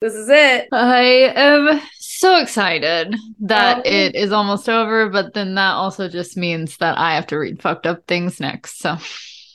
This is it. I am so excited that Oh. it is almost over, but then that also just means that I have to read fucked up things next. So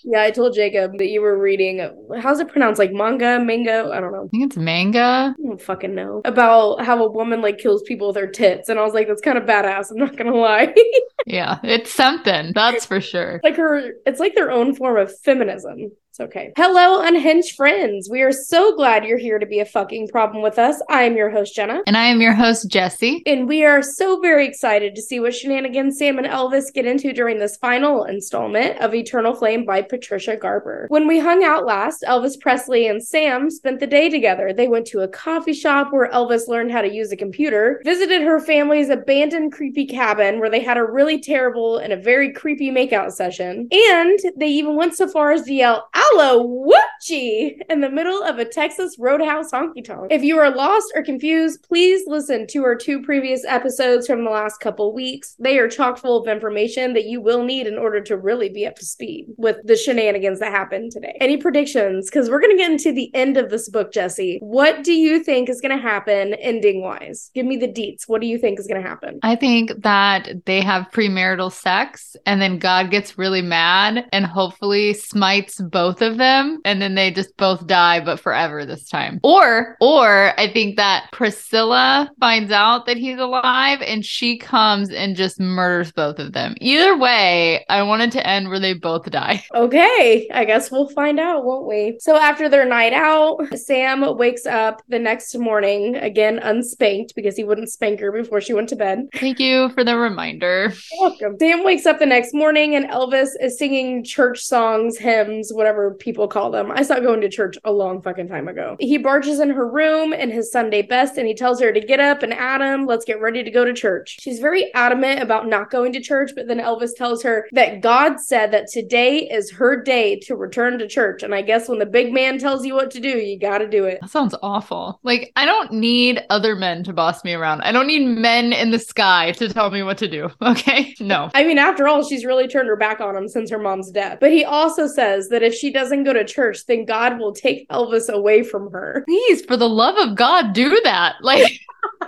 Yeah, I told Jacob that you were reading. How's it pronounced? Like manga, mango? I don't know. I think it's manga. I don't fucking know about how a woman like kills people with her tits, and I was like, that's kind of badass. I'm not gonna lie. Yeah, it's something. That's for sure. like her, it's like their own form of feminism. It's okay. Hello, unhinged friends. We are so glad you're here to be a fucking problem with us. I am your host Jenna. And I am your host, Jesse. And we are so very excited to see what shenanigans Sam and Elvis get into during this final installment of Eternal Flame by Patricia Garber. When we hung out last, Elvis Presley and Sam spent the day together. They went to a coffee shop where Elvis learned how to use a computer, visited her family's abandoned creepy cabin where they had a really terrible and a very creepy makeout session, and they even went so far as to yell, Al-a-woochie in the middle of a Texas Roadhouse honky tonk. If you are lost or confused, please listen to our two previous episodes from the last couple weeks. They are chock full of information that you will need in order to really be up to speed with the shenanigans that happened today. Any predictions? Because we're going to get into the end of this book, Jesse. What do you think is going to happen ending wise? Give me the deets. What do you think is going to happen? I think that they have premarital sex and then God gets really mad and hopefully smites both of them and then they just both die but forever this time. Or or I think that Priscilla finds out that he's alive and she comes and just murders both of them. Either way, I wanted to end where they both die. Okay, I guess we'll find out, won't we? So after their night out, Sam wakes up the next morning, again unspanked because he wouldn't spank her before she went to bed. Thank you for the reminder. You're welcome. Sam wakes up the next morning and Elvis is singing church songs, hymns, whatever people call them. I stopped going to church a long fucking time ago. He barges in her room in his Sunday best and he tells her to get up and Adam, let's get ready to go to church. She's very adamant about not going to church, but then Elvis tells her that God said that today is her day to return to church. And I guess when the big man tells you what to do, you gotta do it. That sounds awful. Like, I don't need other men to boss me around. I don't need men in the sky to tell me what to do. Okay? No. I mean, after all, she's really turned her back on him since her mom's death. But he also says that if she doesn't go to church, then God will take Elvis away from her. Please, for the love of God, do that. Like,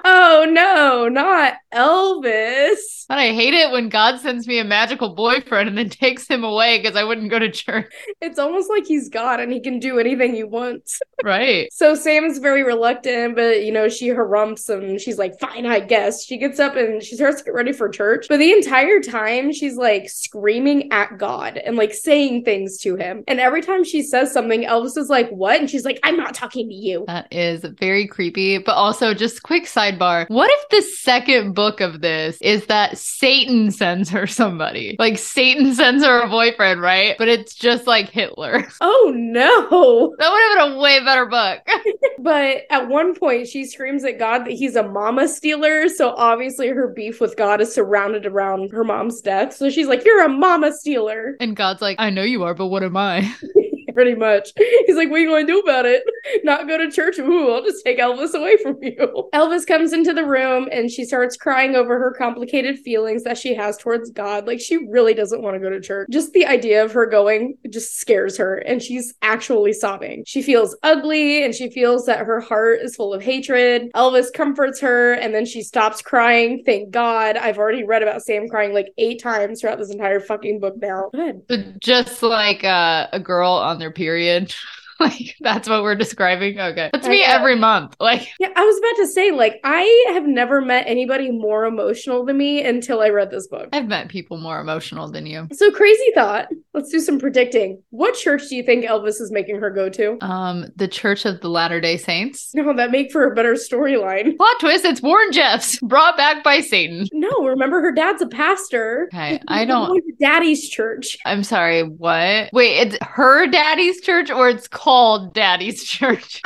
Oh no, not Elvis. but I hate it when God sends me a magical boyfriend and then takes him away because I wouldn't go to church. It's almost like he's God and he can do anything he wants. Right. So Sam's very reluctant, but you know, she harumps and she's like, fine, I guess. She gets up and she starts to get ready for church. But the entire time, she's like screaming at God and like saying things to him. And every time she says something, Elvis is like, what? And she's like, I'm not talking to you. That is very creepy. But also, just quick sidebar what if the second book of this is that Satan sends her somebody? Like, Satan sends her a boyfriend, right? But it's just like Hitler. Oh no. That would have been a way better book. But at one point, she screams at God that he's a mama stealer. So obviously, her beef with God is surrounded around her mom's death. So she's like, You're a mama stealer. And God's like, I know you are, but what am I? Pretty much. He's like, What are you going to do about it? Not go to church? Ooh, I'll just take Elvis away from you. Elvis comes into the room and she starts crying over her complicated feelings that she has towards God. Like, she really doesn't want to go to church. Just the idea of her going just scares her. And she's actually sobbing. She feels ugly and she feels that her heart is full of hatred. Elvis comforts her and then she stops crying. Thank God. I've already read about Sam crying like eight times throughout this entire fucking book now. Good. Just like uh, a girl on their period. like, that's what we're describing. Okay. That's me every month. Like, Yeah, I was about to say, like, I have never met anybody more emotional than me until I read this book. I've met people more emotional than you. So, crazy thought. Let's do some predicting. What church do you think Elvis is making her go to? Um, the Church of the Latter day Saints. No, that make for a better storyline. Plot twist, it's Warren Jeffs, brought back by Satan. No, remember her dad's a pastor. Okay, I don't. Daddy's church. I'm sorry, what? Wait, it's her daddy's church or it's called daddy's church?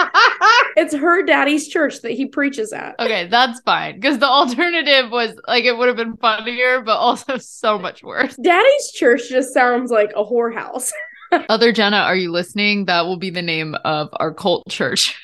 it's her daddy's church that he preaches at. Okay, that's fine. Because the alternative was like it would have been funnier, but also so much worse. Daddy's church just sounds like a whorehouse. Other Jenna, are you listening? That will be the name of our cult church.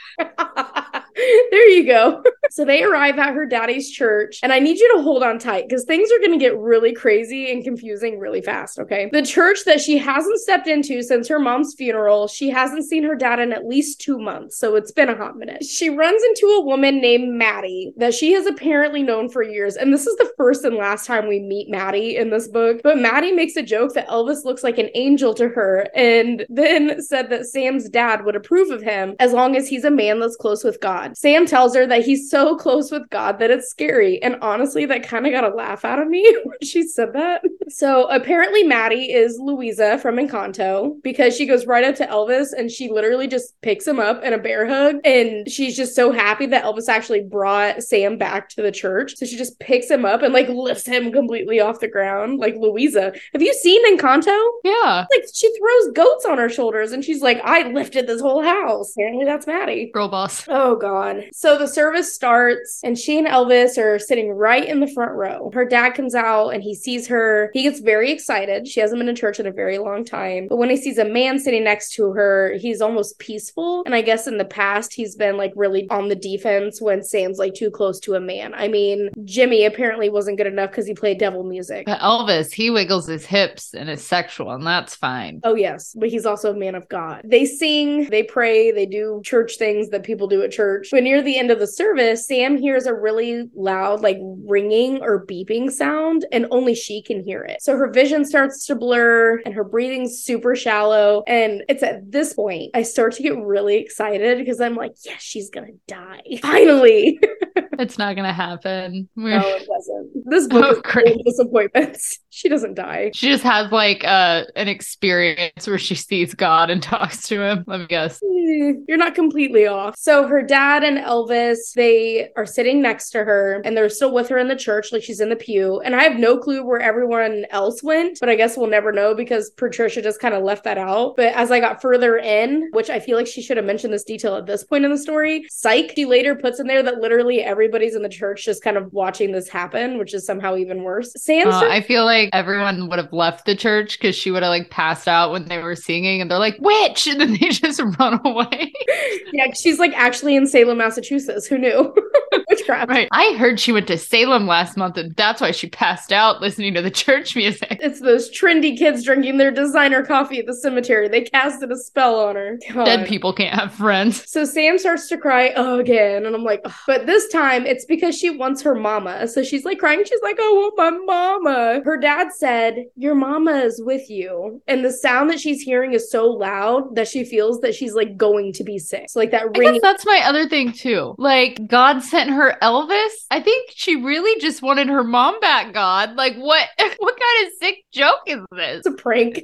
there you go. So they arrive at her daddy's church, and I need you to hold on tight because things are going to get really crazy and confusing really fast, okay? The church that she hasn't stepped into since her mom's funeral, she hasn't seen her dad in at least two months, so it's been a hot minute. She runs into a woman named Maddie that she has apparently known for years, and this is the first and last time we meet Maddie in this book. But Maddie makes a joke that Elvis looks like an angel to her, and then said that Sam's dad would approve of him as long as he's a man that's close with God. Sam tells her that he's so close with God that it's scary. And honestly, that kind of got a laugh out of me when she said that. So apparently, Maddie is Luisa from Encanto because she goes right up to Elvis and she literally just picks him up in a bear hug. And she's just so happy that Elvis actually brought Sam back to the church. So she just picks him up and like lifts him completely off the ground, like Luisa. Have you seen Encanto? Yeah. Like she throws goats on her shoulders and she's like, I lifted this whole house. Apparently, that's Maddie. Girl boss. Oh, God. So the service starts, and she and Elvis are sitting right in the front row. Her dad comes out and he sees her. He gets very excited. She hasn't been to church in a very long time. But when he sees a man sitting next to her, he's almost peaceful. And I guess in the past, he's been like really on the defense when Sam's like too close to a man. I mean, Jimmy apparently wasn't good enough because he played devil music. But Elvis, he wiggles his hips and is sexual, and that's fine. Oh, yes, but he's also a man of God. They sing, they pray, they do church things that people do at church. But near the end of the service, Sam hears a really loud, like ringing or beeping sound, and only she can hear it. So her vision starts to blur and her breathing's super shallow. And it's at this point I start to get really excited because I'm like, yes, she's gonna die. Finally. It's not gonna happen. no, it doesn't. This book Oh, is full great. of disappointments. She doesn't die. She just has like uh, an experience where she sees God and talks to him. Let me guess. Eh, You're not completely off. So her dad and Elvis, they are sitting next to her and they're still with her in the church, like she's in the pew. And I have no clue where everyone else went, but I guess we'll never know because Patricia just kind of left that out. But as I got further in, which I feel like she should have mentioned this detail at this point in the story, psych, she later puts in there that literally everybody's in the church just kind of watching this happen, which is somehow even worse. Sam Uh, I feel like everyone would have left the church because she would have like passed out when they were singing, and they're like witch, and then they just run away. yeah, she's like actually in Salem, Massachusetts. Who knew? Witchcraft. right. I heard she went to Salem last month, and that's why she passed out listening to the church music. It's those trendy kids drinking their designer coffee at the cemetery. They casted a spell on her. God. Dead people can't have friends. So Sam starts to cry again, and I'm like, "Ugh." but this time it's because she wants her mama. So she's like crying. She's like, oh, I want my mama. Her dad said, Your mama is with you. And the sound that she's hearing is so loud that she feels that she's like going to be sick. So like that I ringing. that's my other thing too. Like God sent her Elvis. I think she really just wanted her mom back. God, like what? What kind of sick joke is this? It's a prank.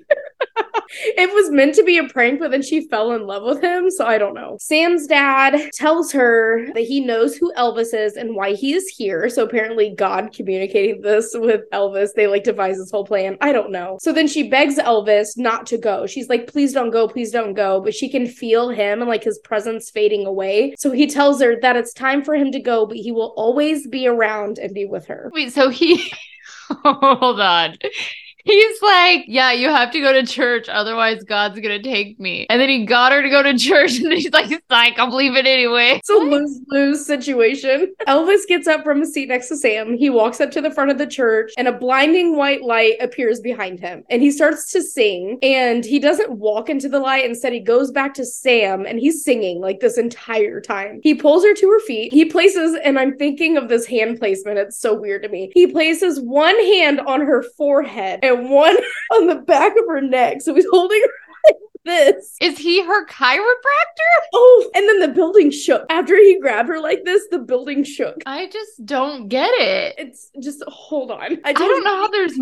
it was meant to be a prank, but then she fell in love with him. So I don't know. Sam's dad tells her that he knows who Elvis is and why he is here. So apparently, God communicating this with Elvis. They like devise this whole plan. I don't know. So then she begs Elvis not to go. She's like, please don't go, please don't go. But she can feel him and like his presence fading away. So he tells her that it's time for him to go, but he will always be around and be with her. Wait, so he hold on. He's like, yeah, you have to go to church, otherwise God's gonna take me. And then he got her to go to church, and she's like, "Psych, I'm leaving anyway." It's a lose lose situation. Elvis gets up from a seat next to Sam. He walks up to the front of the church, and a blinding white light appears behind him. And he starts to sing. And he doesn't walk into the light. Instead, he goes back to Sam and he's singing like this entire time. He pulls her to her feet. He places, and I'm thinking of this hand placement. It's so weird to me. He places one hand on her forehead one on the back of her neck. So he's holding her this. Is he her chiropractor? Oh, and then the building shook. After he grabbed her like this, the building shook. I just don't get it. It's just hold on. I, I don't know how there's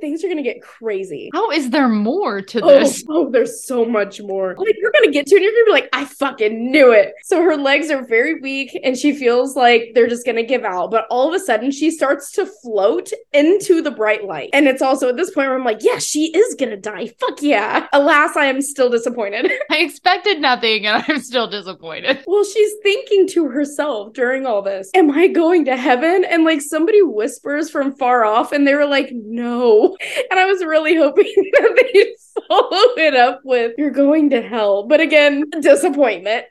Things are gonna get crazy. how is there more to Oh, this? oh, there's so much more. Like you're gonna get to it, and you're gonna be like, I fucking knew it. So her legs are very weak, and she feels like they're just gonna give out. But all of a sudden, she starts to float into the bright light. And it's also at this point where I'm like, yeah, she is gonna die. Fuck yeah. Alas, I am still disappointed. I expected nothing, and I'm still disappointed. Well, she's thinking to herself during all this, Am I going to heaven? And like somebody whispers from far off, and they were like, No. And I was really hoping that they'd follow it up with, You're going to hell. But again, disappointment.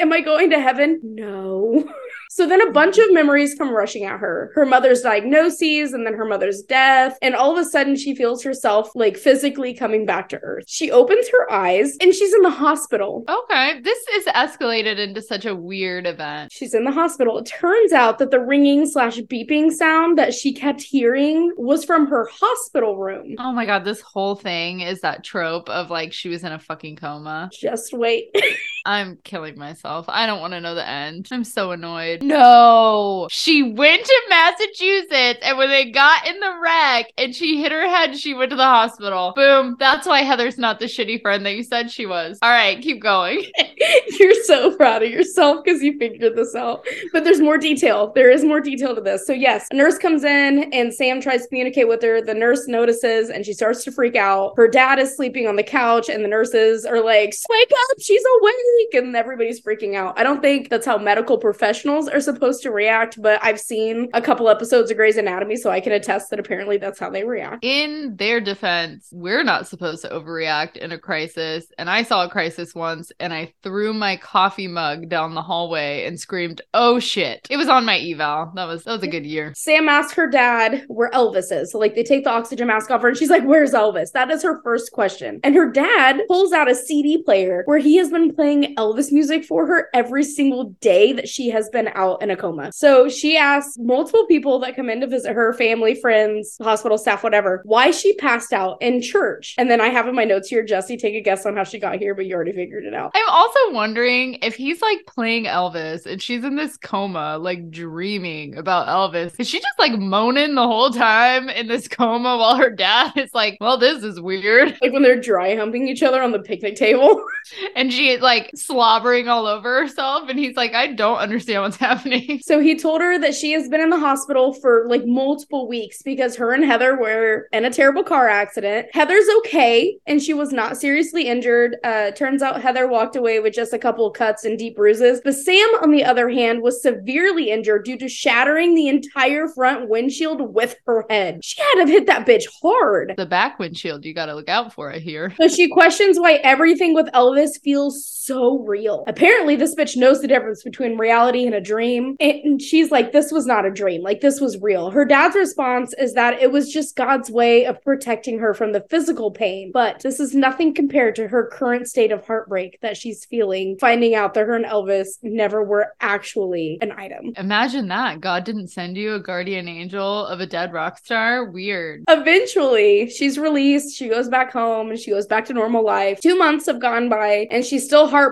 Am I going to heaven? No. So then a bunch of memories come rushing at her. Her mother's diagnoses and then her mother's death. And all of a sudden she feels herself like physically coming back to earth. She opens her eyes and she's in the hospital. Okay. This is escalated into such a weird event. She's in the hospital. It turns out that the ringing slash beeping sound that she kept hearing was from her hospital room. Oh my God. This whole thing is that trope of like she was in a fucking coma. Just wait. I'm killing myself. I don't want to know the end. I'm so annoyed. No, she went to Massachusetts, and when they got in the wreck and she hit her head, she went to the hospital. Boom. That's why Heather's not the shitty friend that you said she was. All right, keep going. You're so proud of yourself because you figured this out. But there's more detail. There is more detail to this. So, yes, a nurse comes in and Sam tries to communicate with her. The nurse notices and she starts to freak out. Her dad is sleeping on the couch, and the nurses are like, Wake up, she's awake and everybody's freaking out. I don't think that's how medical professionals are supposed to react, but I've seen a couple episodes of Grey's Anatomy, so I can attest that apparently that's how they react. In their defense, we're not supposed to overreact in a crisis. And I saw a crisis once and I threw my coffee mug down the hallway and screamed, Oh shit. It was on my eval. That was that was a good year. Sam asked her dad where Elvis is. So like they take the oxygen mask off her and she's like, Where's Elvis? That is her first question. And her dad pulls out a CD player where he has been playing Elvis music for her every single day that she has been out in a coma. So she asks multiple people that come in to visit her, family, friends, hospital staff, whatever, why she passed out in church. And then I have in my notes here, Jesse, take a guess on how she got here, but you already figured it out. I'm also wondering if he's like playing Elvis and she's in this coma, like dreaming about Elvis. Is she just like moaning the whole time in this coma while her dad is like, well, this is weird. Like when they're dry humping each other on the picnic table. and she like slobbering all over herself. And he's like, I don't understand what's happening. So he told her that she has been in the hospital for like multiple weeks because her and Heather were in a terrible car accident. Heather's okay and she was not seriously injured. Uh, turns out Heather walked away with just a couple of cuts and deep bruises. But Sam, on the other hand, was severely injured due to shattering the entire front windshield with her head. She had to hit that bitch hard. The back windshield, you got to look out for it here. So she questions why everything with Elvis feels so real. Apparently, this bitch knows the difference between reality and a dream. And she's like, this was not a dream. Like, this was real. Her dad's response is that it was just God's way of protecting her from the physical pain. But this is nothing compared to her current state of heartbreak that she's feeling, finding out that her and Elvis never were actually an item. Imagine that. God didn't send you a guardian angel of a dead rock star. Weird. Eventually, she's released. She goes back home and she goes back to normal life. Two months have gone by and she's still heartbroken.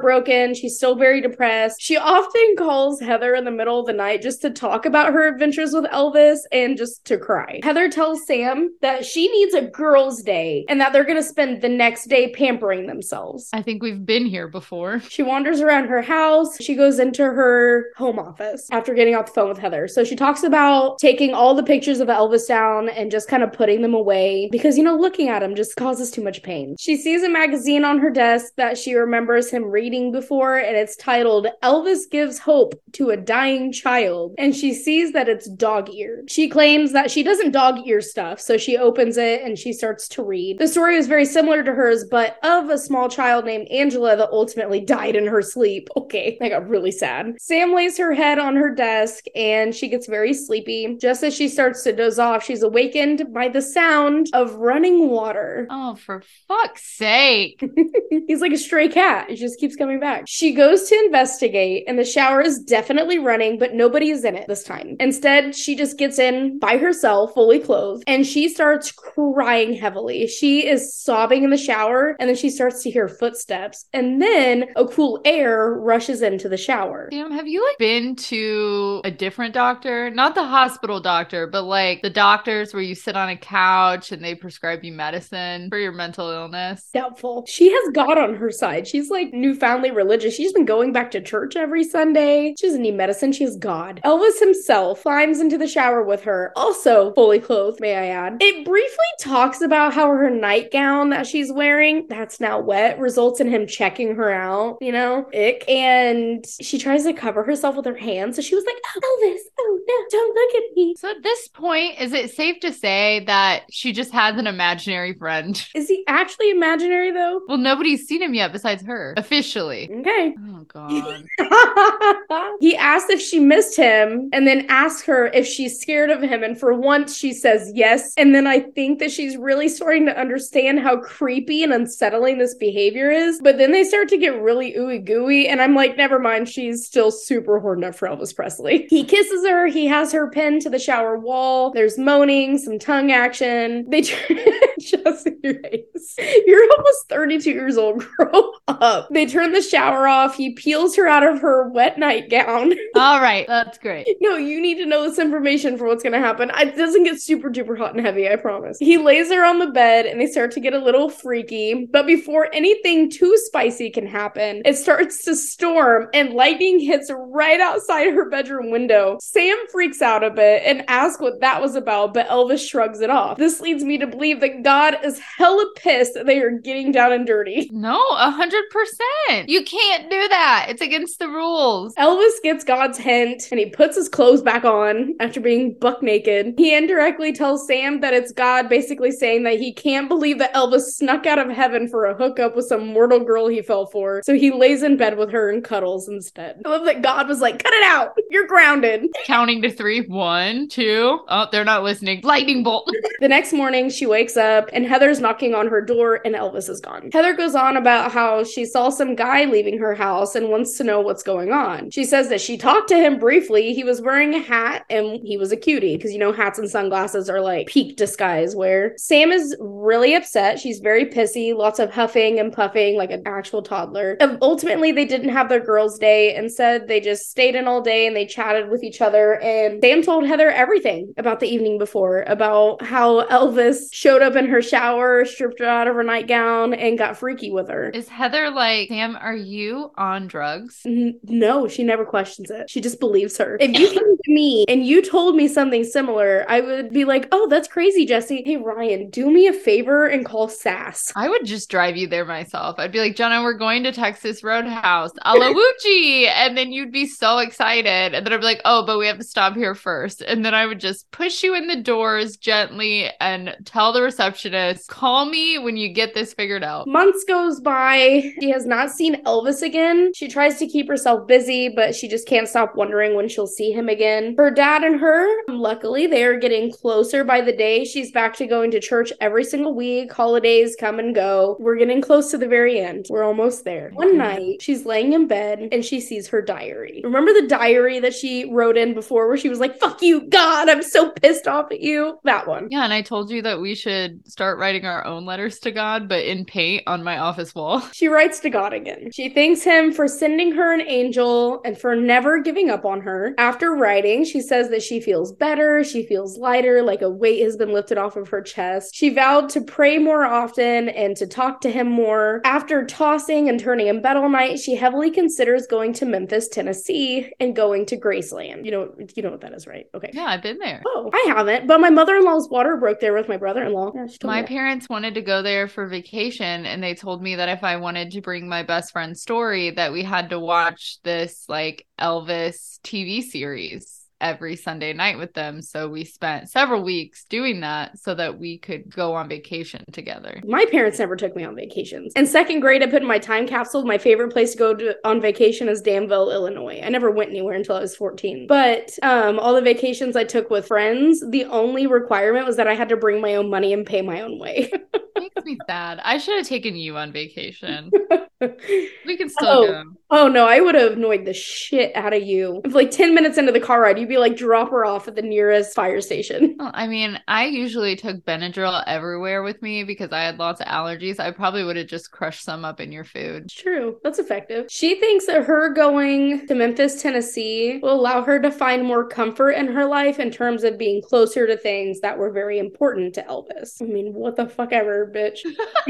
She's still very depressed. She often calls Heather in the middle of the night just to talk about her adventures with Elvis and just to cry. Heather tells Sam that she needs a girls' day and that they're going to spend the next day pampering themselves. I think we've been here before. She wanders around her house. She goes into her home office after getting off the phone with Heather. So she talks about taking all the pictures of Elvis down and just kind of putting them away because, you know, looking at him just causes too much pain. She sees a magazine on her desk that she remembers him reading before, and it's titled Elvis Gives Hope to a Dying Child. And she sees that it's dog eared. She claims that she doesn't dog ear stuff, so she opens it and she starts to read. The story is very similar to hers, but of a small child named Angela that ultimately died in her sleep. Okay, I got really sad. Sam lays her head on her desk and she gets very sleepy. Just as she starts to doze off, she's awakened by the sound of running water. Oh, for fuck's sake. He's like a stray cat. He just keeps coming back. She goes to investigate, and the shower is definitely running, but nobody is in it this time. Instead, she just gets in by herself, fully clothed, and she starts crying heavily. She is sobbing in the shower, and then she starts to hear footsteps. And then a cool air rushes into the shower. Damn, have you like been to a different doctor? Not the hospital doctor, but like the doctors where you sit on a couch and they prescribe you medicine for your mental illness? Doubtful. She has God on her side. She's like newfoundly religious. She's been going back to church every Sunday. She doesn't need medicine. She has God. Elvis himself climbs into the shower with her, also fully clothed, may I add. It briefly talks about how her nightgown that she's wearing, that's now wet, results in him checking her out, you know? Ick. And she tries to cover herself with her hands. So she was like, oh, Elvis, oh no, don't look at me. So at this point, is it safe to say that she just has an imaginary friend? Is he actually imaginary though? Well, nobody's seen him yet besides her. Officially Okay. Oh God. he asked if she missed him and then asked her if she's scared of him. And for once, she says yes. And then I think that she's really starting to understand how creepy and unsettling this behavior is. But then they start to get really ooey gooey. And I'm like, never mind. She's still super horned up for Elvis Presley. He kisses her. He has her pinned to the shower wall. There's moaning, some tongue action. They turn. Jesse Race. You're almost 32 years old. Grow up. They turn the shower off. He peels her out of her wet nightgown. All right. That's great. no, you need to know this information for what's going to happen. It doesn't get super duper hot and heavy, I promise. He lays her on the bed and they start to get a little freaky. But before anything too spicy can happen, it starts to storm and lightning hits right outside her bedroom window. Sam freaks out a bit and asks what that was about, but Elvis shrugs it off. This leads me to believe that God is hella pissed that they are getting down and dirty. No, a hundred percent. You can't do that. It's against the rules. Elvis gets God's hint and he puts his clothes back on after being buck naked. He indirectly tells Sam that it's God basically saying that he can't believe that Elvis snuck out of heaven for a hookup with some mortal girl he fell for. So he lays in bed with her and cuddles instead. I love that God was like, cut it out. You're grounded. Counting to three. One, two. Oh, they're not listening. Lightning bolt. The next morning, she wakes up and Heather's knocking on her door and Elvis is gone. Heather goes on about how she saw some guy leaving her house and wants to know what's going on. She says that she talked to him briefly. He was wearing a hat and he was a cutie because you know hats and sunglasses are like peak disguise wear. Sam is really upset. She's very pissy, lots of huffing and puffing like an actual toddler. And ultimately, they didn't have their girls' day. Instead, they just stayed in all day and they chatted with each other. And Sam told Heather everything about the evening before, about how Elvis showed up in her shower, stripped her out of her nightgown, and got freaky with her. Is Heather like, Sam, are you on drugs? N- No, she never questions it. She just believes her. If you came to me and you told me something similar, I would be like, oh, that's crazy, Jesse. Hey, Ryan, do me a favor and call SAS. I would just drive you there myself. I'd be like, Jenna, we're going to Texas Roadhouse, Al-a-woochie. and then you'd be so excited. And then I'd be like, oh, but we have to stop here first. And then I would just push you in the doors gently and tell the receptionist, call me when you get this figured out. Months goes by. She has not seen Elvis again. She tries to keep herself busy, but she just can't stop wondering when she'll see him again. Her dad and her, luckily, they are getting closer by the day. She's back to going to church every single week. Holidays come and go. We're getting close to the very end. We're almost there. One night, she's laying in bed and she sees her diary. Remember the diary that she wrote in before where she was like, fuck you, God, I'm so pissed off at you? That one. Yeah, and I told you that we should start writing our own letters to God, but in paint on my office wall. She writes to God again. She thanks him for sending her an angel and for never giving up on her. After writing, she says that she feels better, she feels lighter, like a weight has been lifted off of her chest. She vowed to pray more often and to talk to him more. After tossing and turning in bed all night, she heavily considers going to Memphis, Tennessee, and going to Graceland. You know, you know what that is, right? Okay. Yeah, I've been there. Oh, I haven't, but my mother-in-law's water broke there with my brother-in-law. Yeah, she told me My parents wanted to go there for vacation and they told me that if I wanted to bring my best friend's story that we had to watch this like Elvis TV series every Sunday night with them. So we spent several weeks doing that so that we could go on vacation together. My parents never took me on vacations. In second grade, I put in my time capsule. My favorite place to go to, on vacation is Danville, Illinois. I never went anywhere until I was 14. But um, all the vacations I took with friends, the only requirement was that I had to bring my own money and pay my own way. Makes me sad. I should have taken you on vacation. We can still Oh. go. oh no, I would have annoyed the shit out of you. If like 10 minutes into the car ride, you'd be like, drop her off at the nearest fire station. Well, I mean, I usually took Benadryl everywhere with me because I had lots of allergies. I probably would have just crushed some up in your food. True. That's effective. She thinks that her going to Memphis, Tennessee will allow her to find more comfort in her life in terms of being closer to things that were very important to Elvis. I mean, what the fuck ever, bitch.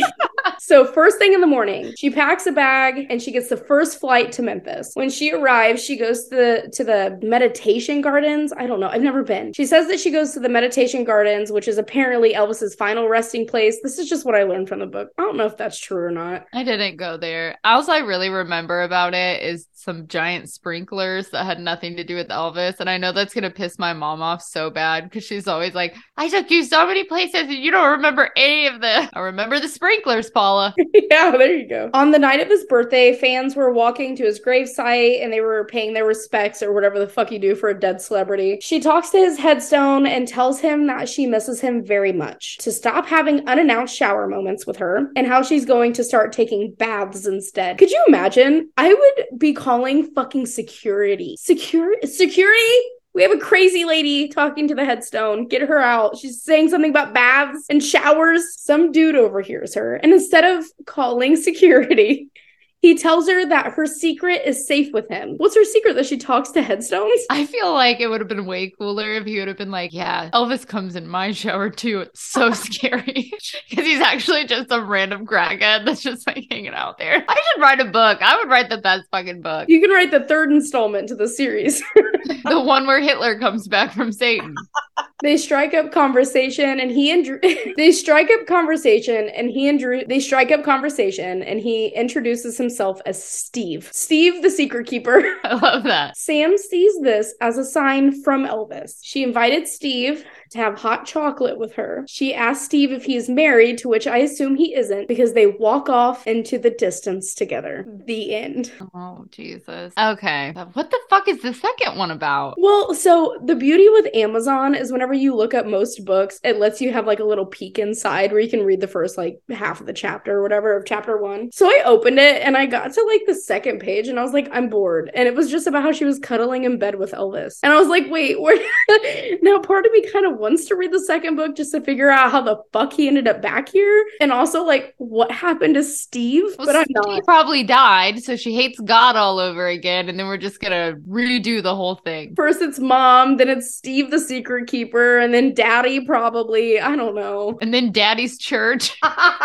so, first thing in the morning, she packs a bag and she gets the first flight to Memphis. When she arrives, she goes to the to the meditation gardens. I don't know. I've never been. She says that she goes to the meditation gardens, which is apparently Elvis's final resting place. This is just what I learned from the book. I don't know if that's true or not. I didn't go there. All I really remember about it is some giant sprinklers that had nothing to do with Elvis. And I know that's going to piss my mom off so bad because she's always like, I took you so many places and you don't remember any of them. I remember the sprinklers Paula. yeah, there you go. On the night of his birthday, fans were walking to his gravesite and they were paying their respects or whatever the fuck you do for a dead celebrity. She talks to his headstone and tells him that she misses him very much, to stop having unannounced shower moments with her, and how she's going to start taking baths instead. Could you imagine? I would be calling fucking security. Secure security? We have a crazy lady talking to the headstone. Get her out. She's saying something about baths and showers. Some dude overhears her. And instead of calling security, he tells her that her secret is safe with him. What's her secret? That she talks to headstones? I feel like it would have been way cooler if he would have been like, Yeah, Elvis comes in my shower too. It's so scary. Because he's actually just a random crackhead that's just like hanging out there. I should write a book. I would write the best fucking book. You can write the third installment to the series. the one where Hitler comes back from Satan. They strike up conversation and he and Drew they strike up conversation and he and Drew they strike up conversation and he introduces himself as Steve. Steve the secret keeper. I love that. Sam sees this as a sign from Elvis. She invited Steve to have hot chocolate with her. She asks Steve if he is married, to which I assume he isn't, because they walk off into the distance together. The end. Oh, Jesus. Okay. What the fuck is the second one about? Well, so the beauty with Amazon is whenever you look up most books, it lets you have like a little peek inside where you can read the first like half of the chapter or whatever of chapter one. So I opened it and I got to like the second page and I was like, I'm bored. And it was just about how she was cuddling in bed with Elvis. And I was like, wait, where now part of me kind of wants to read the second book just to figure out how the fuck he ended up back here. And also like what happened to Steve. Well, but I'm Steve not. probably died, so she hates God all over again, and then we're just gonna redo the whole thing. First it's mom, then it's Steve the secret keeper, and then daddy probably. I don't know. And then Daddy's church.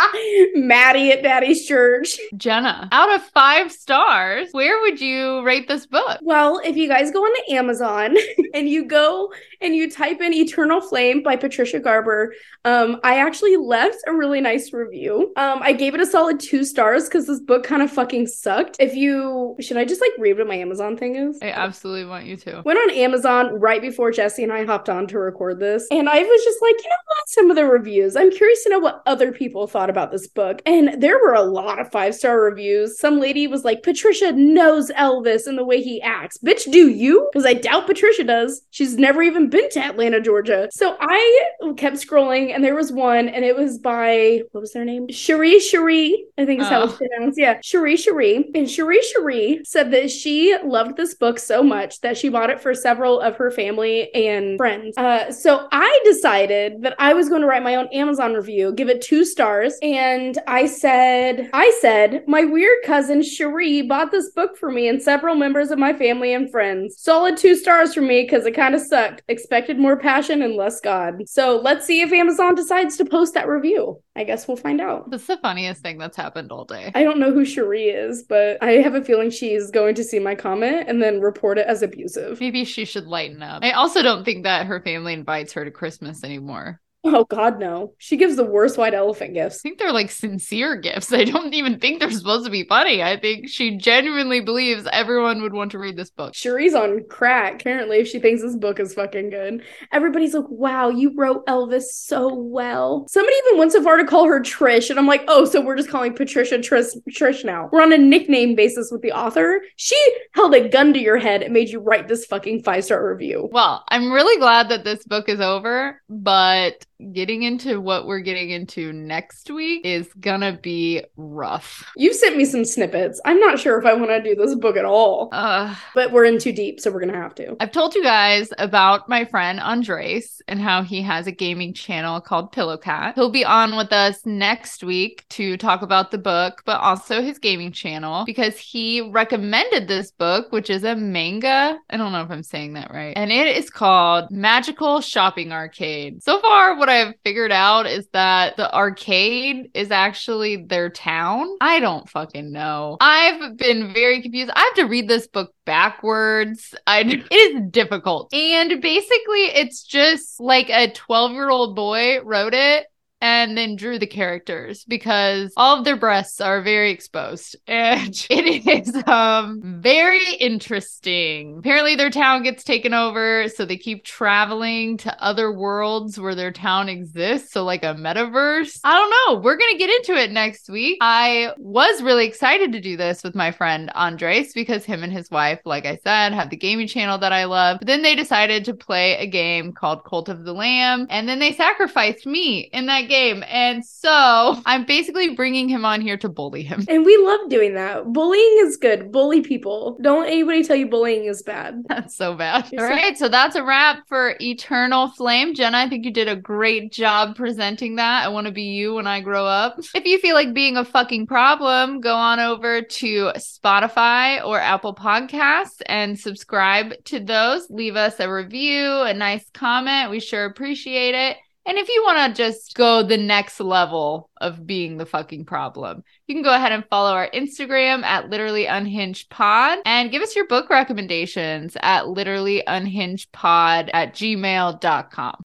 Maddie at daddy's church. Jenna, out of five stars, where would you rate this book? Well, if you guys go on the Amazon and you go and you type in Eternal Flame by Patricia Garber, um, I actually left a really nice review. Um, I gave it a solid two stars because this book kind of fucking sucked. If you should I just like read what my Amazon thing is? I absolutely want you to. Went on Amazon right before Jesse and I hopped on to record this. And I was just like, you know what? Some of the reviews. I'm curious to know what other people thought about this book. And there were a lot of five star reviews. Some lady was like, Patricia knows Elvis and the way he acts. Bitch, do you? Because I doubt Patricia does. She's never even been to Atlanta, Georgia. So I kept scrolling and there was one and it was by, what was their name? Cherie Cherie, I think is how it's Oh. pronounced. Yeah, Cherie Cherie. And Cherie Cherie said that she loved this book so much that she bought it for several of her family and friends. Uh, so I decided that I was going to write my own Amazon review, give it two stars, and I said, I said, my weird cousin Cherie bought this book for me and several members of my family and friends. Solid two stars for me because it kind of sucked. Expected more passion and less God. So let's see if Amazon decides to post that review. I guess we'll find out. That's the funniest thing that's happened all day. I don't know who Cherie is, but I have a feeling she's going to see my comment and then report it as abusive. Maybe she should lighten up. I also don't think that her family invites her to Christmas anymore. Oh God, no! She gives the worst white elephant gifts. I think they're like sincere gifts. I don't even think they're supposed to be funny. I think she genuinely believes everyone would want to read this book. Cherie's on crack. Apparently, if she thinks this book is fucking good, everybody's like, "Wow, you wrote Elvis so well." Somebody even went so far to call her Trish, and I'm like, "Oh, so we're just calling Patricia Trish Trish now? We're on a nickname basis with the author." She held a gun to your head and made you write this fucking five star review. Well, I'm really glad that this book is over, but getting into what we're getting into next week is gonna be rough. You sent me some snippets. I'm not sure if I want to do this book at all, Uh, but we're in too deep, so we're gonna have to. I've told you guys about my friend Andres and how he has a gaming channel called Pillow Cat. He'll be on with us next week to talk about the book, but also his gaming channel because he recommended this book, which is a manga. I don't know if I'm saying that right. And it is called Magical Shopping Arcade. So far, what I've figured out is that the arcade is actually their town. I don't fucking know. I've been very confused. I have to read this book backwards. I it is difficult. And basically it's just like a 12-year-old boy wrote it and then drew the characters because all of their breasts are very exposed and it is um very interesting. Apparently their town gets taken over so they keep traveling to other worlds where their town exists, so like a metaverse. I don't know. We're to get into it next week. I was really excited to do this with my friend Andres because him and his wife, like I said, have the gaming channel that I love. But then they decided to play a game called Cult of the Lamb and then they sacrificed me in that game. And so I'm basically bringing him on here to bully him. And we love doing that. Bullying is good. Bully people. Don't anybody tell you bullying is bad. That's so bad. All right. So that's a wrap for Eternal Flame. Jenna, I think you did a great job presenting that. I want to be you when I grow up. If you feel like being a fucking problem, go on over to Spotify or Apple Podcasts and subscribe to those. Leave us a review, a nice comment. We sure appreciate it. And if you want to just go the next level of being the fucking problem, you can go ahead and follow our Instagram at literally unhinged pod and give us your book recommendations at literally unhinged pod at gmail.com.